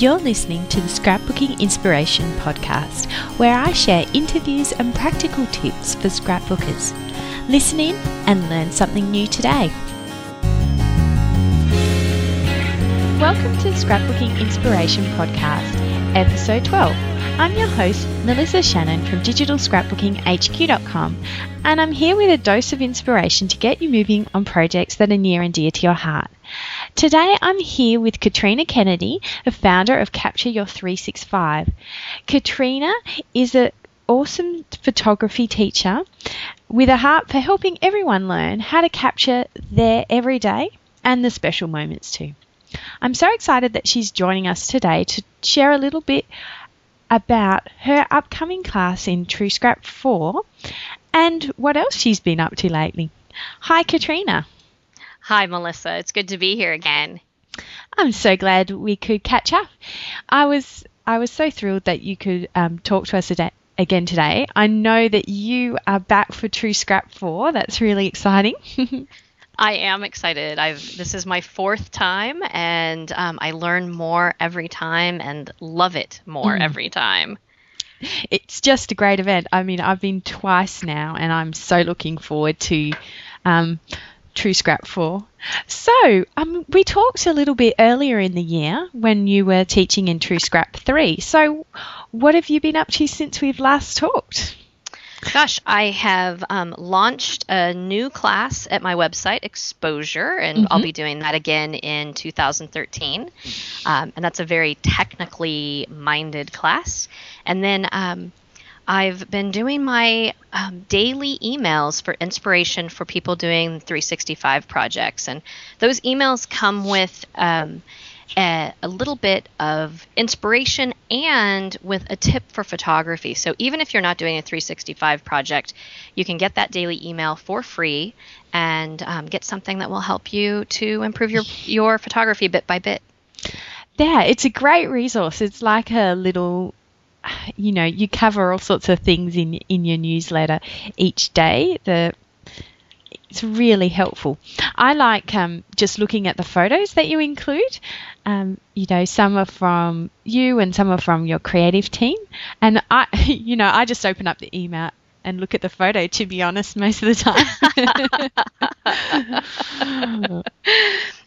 You're listening to the Scrapbooking Inspiration Podcast, where I share interviews and practical tips for scrapbookers. Listen in and learn something new today. Welcome to the Scrapbooking Inspiration Podcast, episode 12. I'm your host, Melissa Shannon from digitalscrapbookinghq.com, and I'm here with a dose of inspiration to get you moving on projects that are near and dear to your heart. Today I'm here with Katrina Kennedy, the founder of Capture Your 365. Katrina is an awesome photography teacher with a heart for helping everyone learn how to capture their everyday and the special moments too. I'm so excited that she's joining us today to share a little bit about her upcoming class in TrueScrap 4 and what else she's been up to lately. Hi, Katrina. Hi, Melissa. It's good to be here again. I'm so glad we could catch up. I was I was so thrilled that you could um, talk to us today, again today. I know that you are back for TrueScrap 4. That's really exciting. I am excited. I've this is my fourth time, and um, I learn more every time and love it more mm. every time. It's just a great event. I mean, I've been twice now, and I'm so looking forward to um, TrueScrap 4. So, um, we talked a little bit earlier in the year when you were teaching in True Scrap 3. So, what have you been up to since we've last talked? Gosh, I have um, launched a new class at my website, Exposure, and mm-hmm. I'll be doing that again in 2013. Um, and that's a very technically minded class. And then um, I've been doing my um, daily emails for inspiration for people doing 365 projects. And those emails come with um, a, a, little bit of inspiration and with a tip for photography. So even if you're not doing a 365 project, you can get that daily email for free and um, get something that will help you to improve your, your photography bit by bit. Yeah, it's a great resource. It's like a little you know, you cover all sorts of things in in your newsletter each day. The it's really helpful. I like um, just looking at the photos that you include. Um, you know, some are from you and some are from your creative team. And I, you know, I just open up the email and look at the photo. To be honest, most of the time.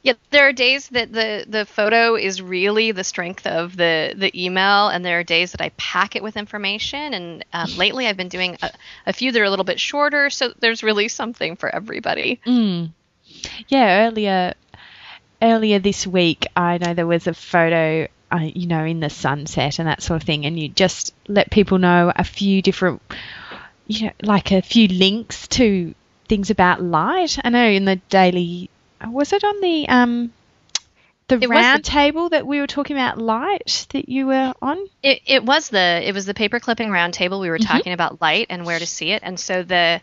Yeah, there are days that the the photo is really the strength of the the email, and there are days that I pack it with information. And um, lately, I've been doing a, a, few that are a little bit shorter, so there's really something for everybody. Mm. Yeah, earlier earlier this week, I know there was a photo. Uh, you know, in the sunset and that sort of thing, and you just let people know a few different, you know, like a few links to things about light. I know in the daily was it on the um the it round the, table that we were talking about light that you were on? It, it was the it was the Paperclipping Roundtable. We were mm-hmm. talking about light and where to see it, and so the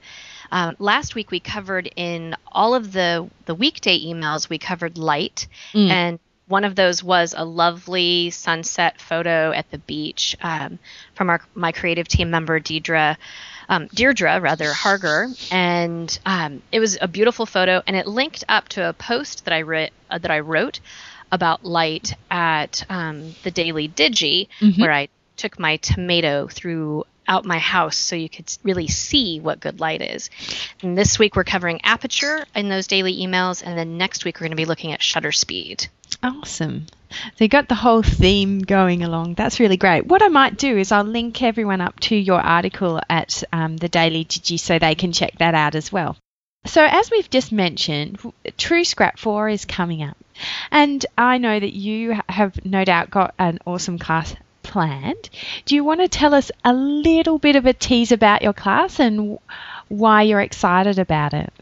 um, last week we covered in all of the the weekday emails we covered light mm. and one of those was a lovely sunset photo at the beach um, from our my creative team member Deidre um, Deirdre rather Harger, and um, it was a beautiful photo, and it linked up to a post that I wrote uh, that I wrote about light at um, the Daily Digi, mm-hmm. where I took my tomato through out my house so you could really see what good light is. And this week we're covering aperture in those daily emails, and then next week we're going to be looking at shutter speed. Awesome. So you got the whole theme going along. That's really great. What I might do is I'll link everyone up to your article at um, the Daily Digi so they can check that out as well. So as we've just mentioned, TrueScrap 4 is coming up. And I know that you have no doubt got an awesome class planned. Do you want to tell us a little bit of a tease about your class and why you're excited about it?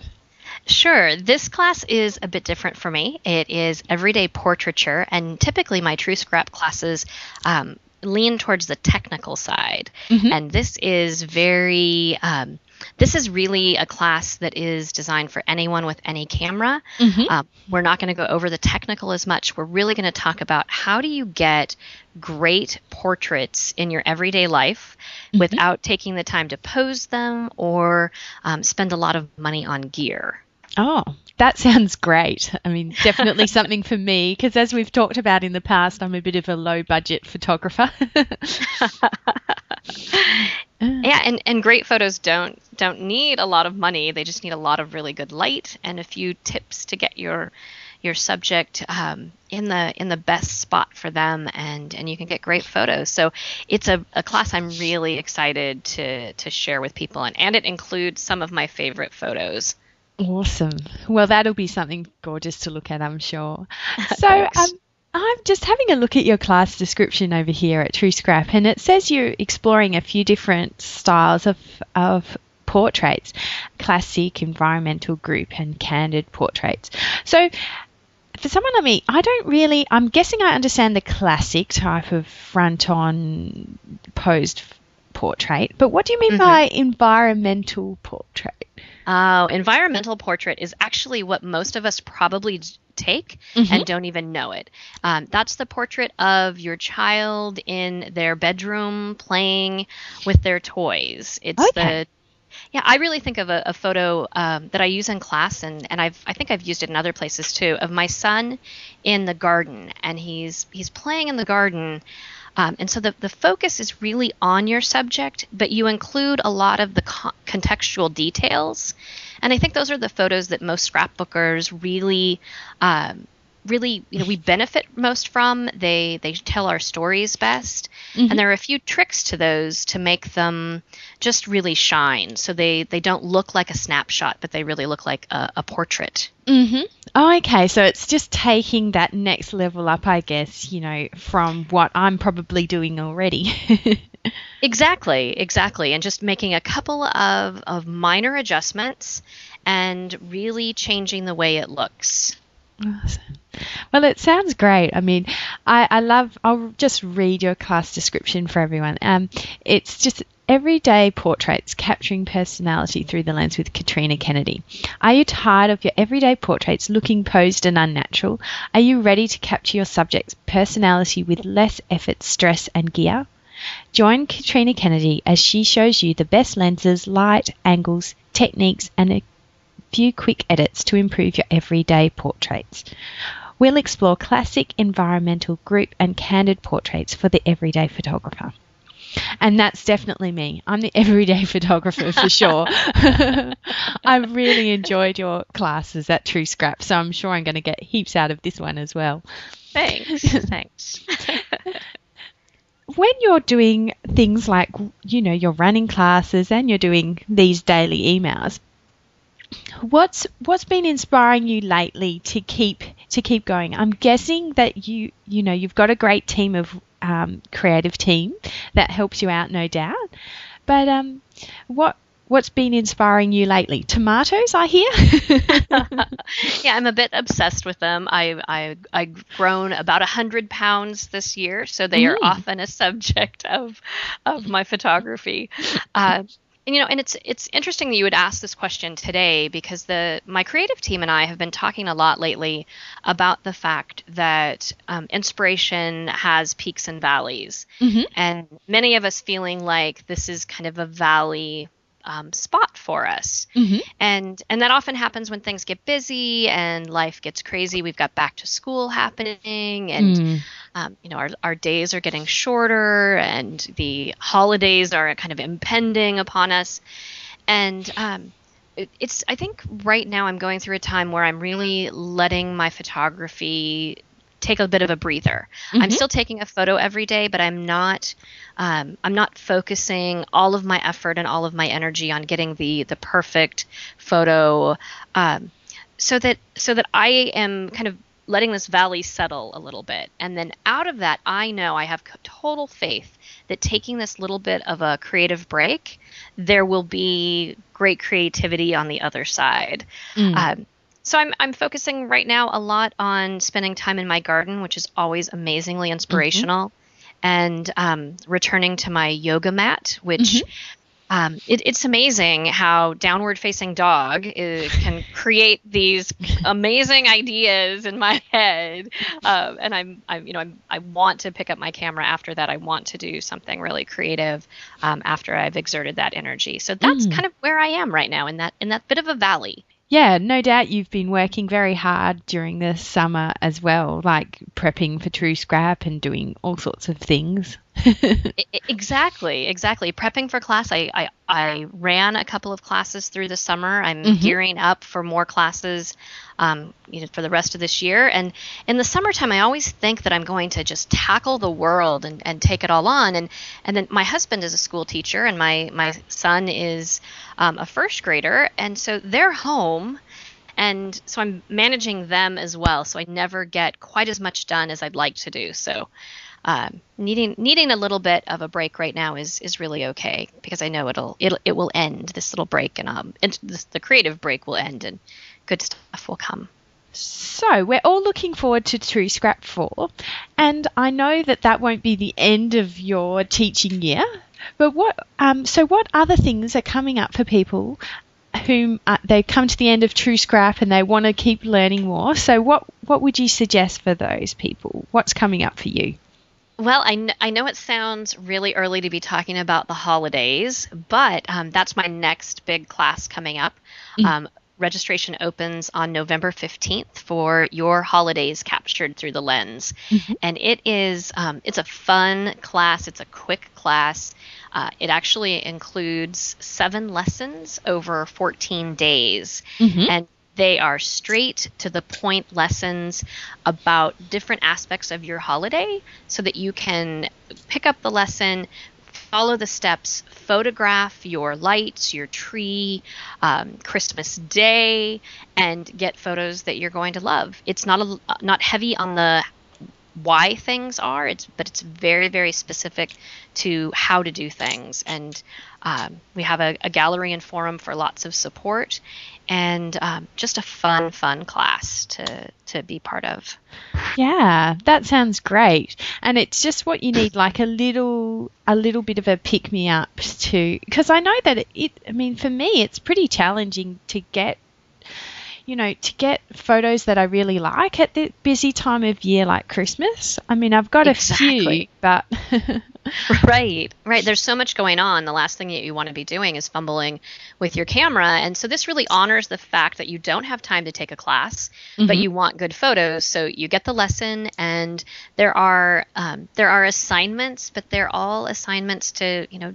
Sure. This class is a bit different for me. It is everyday portraiture, and typically my true scrap classes um, lean towards the technical side. Mm-hmm. And this is very. Um, this is really a class that is designed for anyone with any camera. Mm-hmm. Um, we're not going to go over the technical as much. We're really going to talk about how do you get great portraits in your everyday life mm-hmm. without taking the time to pose them or um, spend a lot of money on gear. Oh, that sounds great. I mean, definitely something for me because, as we've talked about in the past, I'm a bit of a low budget photographer. yeah, and, and great photos don't don't need a lot of money. They just need a lot of really good light and a few tips to get your your subject um, in the in the best spot for them, and and you can get great photos. So it's a, a class I'm really excited to to share with people, and and it includes some of my favorite photos. Awesome. Well, that'll be something gorgeous to look at, I'm sure. So, um, I'm just having a look at your class description over here at True Scrap, and it says you're exploring a few different styles of, of portraits classic, environmental, group, and candid portraits. So, for someone like me, I don't really, I'm guessing I understand the classic type of front on posed portrait, but what do you mean mm-hmm. by environmental portrait? Oh, environmental portrait is actually what most of us probably take mm-hmm. and don't even know it. Um, that's the portrait of your child in their bedroom playing with their toys. It's okay. the yeah, I really think of a, a photo um, that I use in class, and, and I've I think I've used it in other places too, of my son in the garden, and he's he's playing in the garden. Um, and so the, the focus is really on your subject, but you include a lot of the co- contextual details. And I think those are the photos that most scrapbookers really um, really you know we benefit most from. They they tell our stories best. Mm-hmm. and there are a few tricks to those to make them just really shine. So they they don't look like a snapshot but they really look like a, a portrait. Mm-hmm. oh, okay. So it's just taking that next level up i guess you know from what i'm probably doing already. Exactly. Exactly. And just making a couple of of minor adjustments and really changing the way it looks Awesome. Well, it sounds great. I mean, I, I love, I'll just read your class description for everyone. Um, it's just everyday portraits capturing personality through the lens with Katrina Kennedy. Are you tired of your everyday portraits looking posed and unnatural? Are you ready to capture your subject's personality with less effort, stress, and gear? Join Katrina Kennedy as she shows you the best lenses, light, angles, techniques, and few quick edits to improve your everyday portraits. We'll explore classic, environmental, group, and candid portraits for the everyday photographer. And that's definitely me. I'm the everyday photographer for sure. I really enjoyed your classes at True Scrap, so I'm sure I'm going to get heaps out of this one as well. Thanks. Thanks. when you're doing things like, you know, you're running classes and you're doing these daily emails, what's what's been inspiring you lately to keep to keep going? I'm guessing that you you know you've got a great team of um, creative team that helps you out, no doubt. But um, what what's been inspiring you lately? Tomatoes, I hear. yeah, I'm a bit obsessed with them. I I I've grown about a hundred pounds this year, so they mm. are often a subject of of my photography. Uh, and you know and it's it's interesting that you would ask this question today because the my creative team and i have been talking a lot lately about the fact that um, inspiration has peaks and valleys mm-hmm. and many of us feeling like this is kind of a valley um, spot for us. Mm-hmm. And and that often happens when things get busy and life gets crazy. We've got back to school happening, and mm. um, you know our our days are getting shorter, and the holidays are kind of impending upon us. And um, it's I think right now I'm going through a time where I'm really letting my photography take a bit of a breather. Mm-hmm. I'm still taking a photo every day, but I'm not um, I'm not focusing all of my effort and all of my energy on getting the the perfect photo, um, so that so that I am kind of letting this valley settle a little bit, and then out of that, I know I have total faith that taking this little bit of a creative break, there will be great creativity on the other side. Mm. Um, so I'm I'm focusing right now a lot on spending time in my garden, which is always amazingly inspirational, mm-hmm. and um, returning to my yoga mat, which. Mm-hmm. Um, it, it's amazing how downward facing dog is, can create these amazing ideas in my head uh, and I'm, I'm you know I'm, i want to pick up my camera after that i want to do something really creative um, after i've exerted that energy so that's mm. kind of where i am right now in that in that bit of a valley Yeah, no doubt you've been working very hard during the summer as well, like prepping for True Scrap and doing all sorts of things. exactly, exactly. Prepping for class, I, I, I ran a couple of classes through the summer. I'm mm-hmm. gearing up for more classes um, you know, for the rest of this year. And in the summertime, I always think that I'm going to just tackle the world and, and take it all on. And and then my husband is a school teacher, and my my son is um, a first grader, and so they're home. And so I'm managing them as well, so I never get quite as much done as I'd like to do. So um, needing needing a little bit of a break right now is is really okay because I know it'll it'll it will end this little break and um and this, the creative break will end and good stuff will come. So, we're all looking forward to True Scrap 4, and I know that that won't be the end of your teaching year. But what, um, so what other things are coming up for people whom uh, they come to the end of True Scrap and they want to keep learning more? So, what what would you suggest for those people? What's coming up for you? Well, I, kn- I know it sounds really early to be talking about the holidays, but um, that's my next big class coming up. Mm. Um, registration opens on November 15th for your holidays captured through the lens. Mm-hmm. And it is um, it's a fun class. It's a quick class. Uh, it actually includes seven lessons over 14 days. Mm-hmm. And they are straight to the point lessons about different aspects of your holiday so that you can pick up the lesson, follow the steps, photograph your lights, your tree, um, Christmas Day, and get photos that you're going to love. It's not a, not heavy on the why things are, it's but it's very very specific to how to do things, and um, we have a, a gallery and forum for lots of support, and um, just a fun, fun class to to be part of. Yeah, that sounds great, and it's just what you need, like a little a little bit of a pick me up to, because I know that it, it. I mean, for me, it's pretty challenging to get you know, to get photos that I really like at the busy time of year like Christmas. I mean, I've got exactly. a few, but right, right. There's so much going on. The last thing that you want to be doing is fumbling with your camera, and so this really honors the fact that you don't have time to take a class, mm-hmm. but you want good photos. So you get the lesson, and there are um, there are assignments, but they're all assignments to you know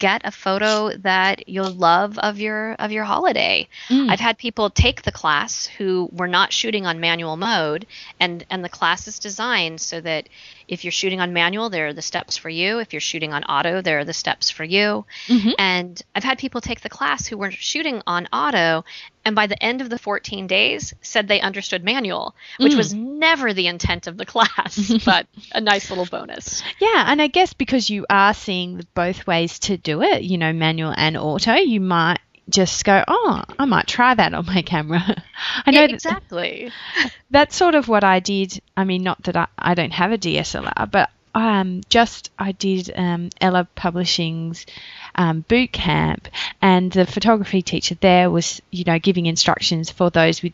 get a photo that you'll love of your of your holiday. Mm. I've had people take the class who were not shooting on manual mode and and the class is designed so that if you're shooting on manual, there are the steps for you. If you're shooting on auto, there are the steps for you. Mm-hmm. And I've had people take the class who were shooting on auto and by the end of the 14 days said they understood manual, which mm. was never the intent of the class, but a nice little bonus. Yeah, and I guess because you are seeing both ways to do it, you know, manual and auto, you might just go, oh, I might try that on my camera. I know yeah, exactly. That, that's sort of what I did. I mean, not that I, I don't have a DSLR, but um, just I did um, Ella Publishing's um, boot camp, and the photography teacher there was, you know, giving instructions for those with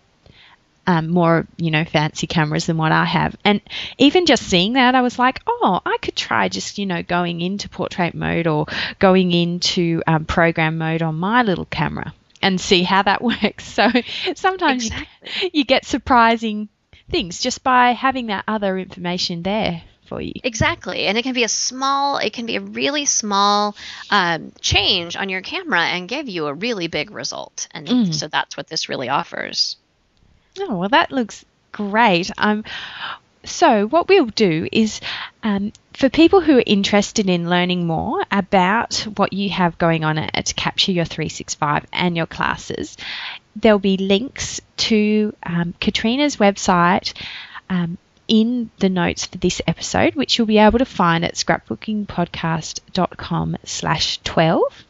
um, more, you know, fancy cameras than what I have. And even just seeing that, I was like, oh, I could try just, you know, going into portrait mode or going into um, program mode on my little camera and see how that works. So sometimes exactly. you, you get surprising things just by having that other information there for you. Exactly. And it can be a small, it can be a really small um, change on your camera and give you a really big result. And mm. so that's what this really offers. Oh, well, that looks great. Um, so, what we'll do is um, for people who are interested in learning more about what you have going on at Capture Your 365 and your classes, there'll be links to um, Katrina's website um, in the notes for this episode, which you'll be able to find at scrapbookingpodcast.com slash 12.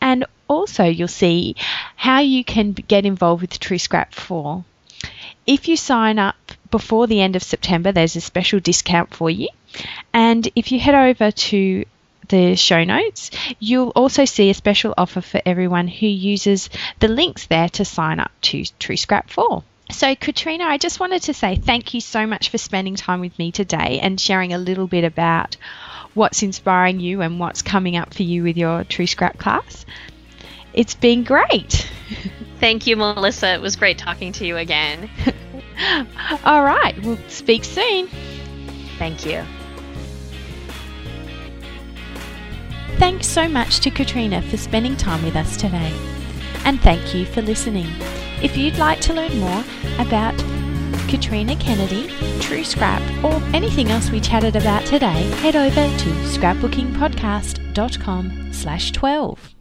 And also you'll see how you can get involved with True Scrap 4 if you sign up before the end of September, there's a special discount for you. And if you head over to the show notes, you'll also see a special offer for everyone who uses the links there to sign up to True Scrap 4. So, Katrina, I just wanted to say thank you so much for spending time with me today and sharing a little bit about what's inspiring you and what's coming up for you with your True Scrap class. It's been great. Thank you, Melissa. It was great talking to you again. All right, we'll speak soon. Thank you. Thanks so much to Katrina for spending time with us today. And thank you for listening. If you'd like to learn more about Katrina Kennedy, True Scrap, or anything else we chatted about today, head over to scrapbookingpodcast.com slash 12.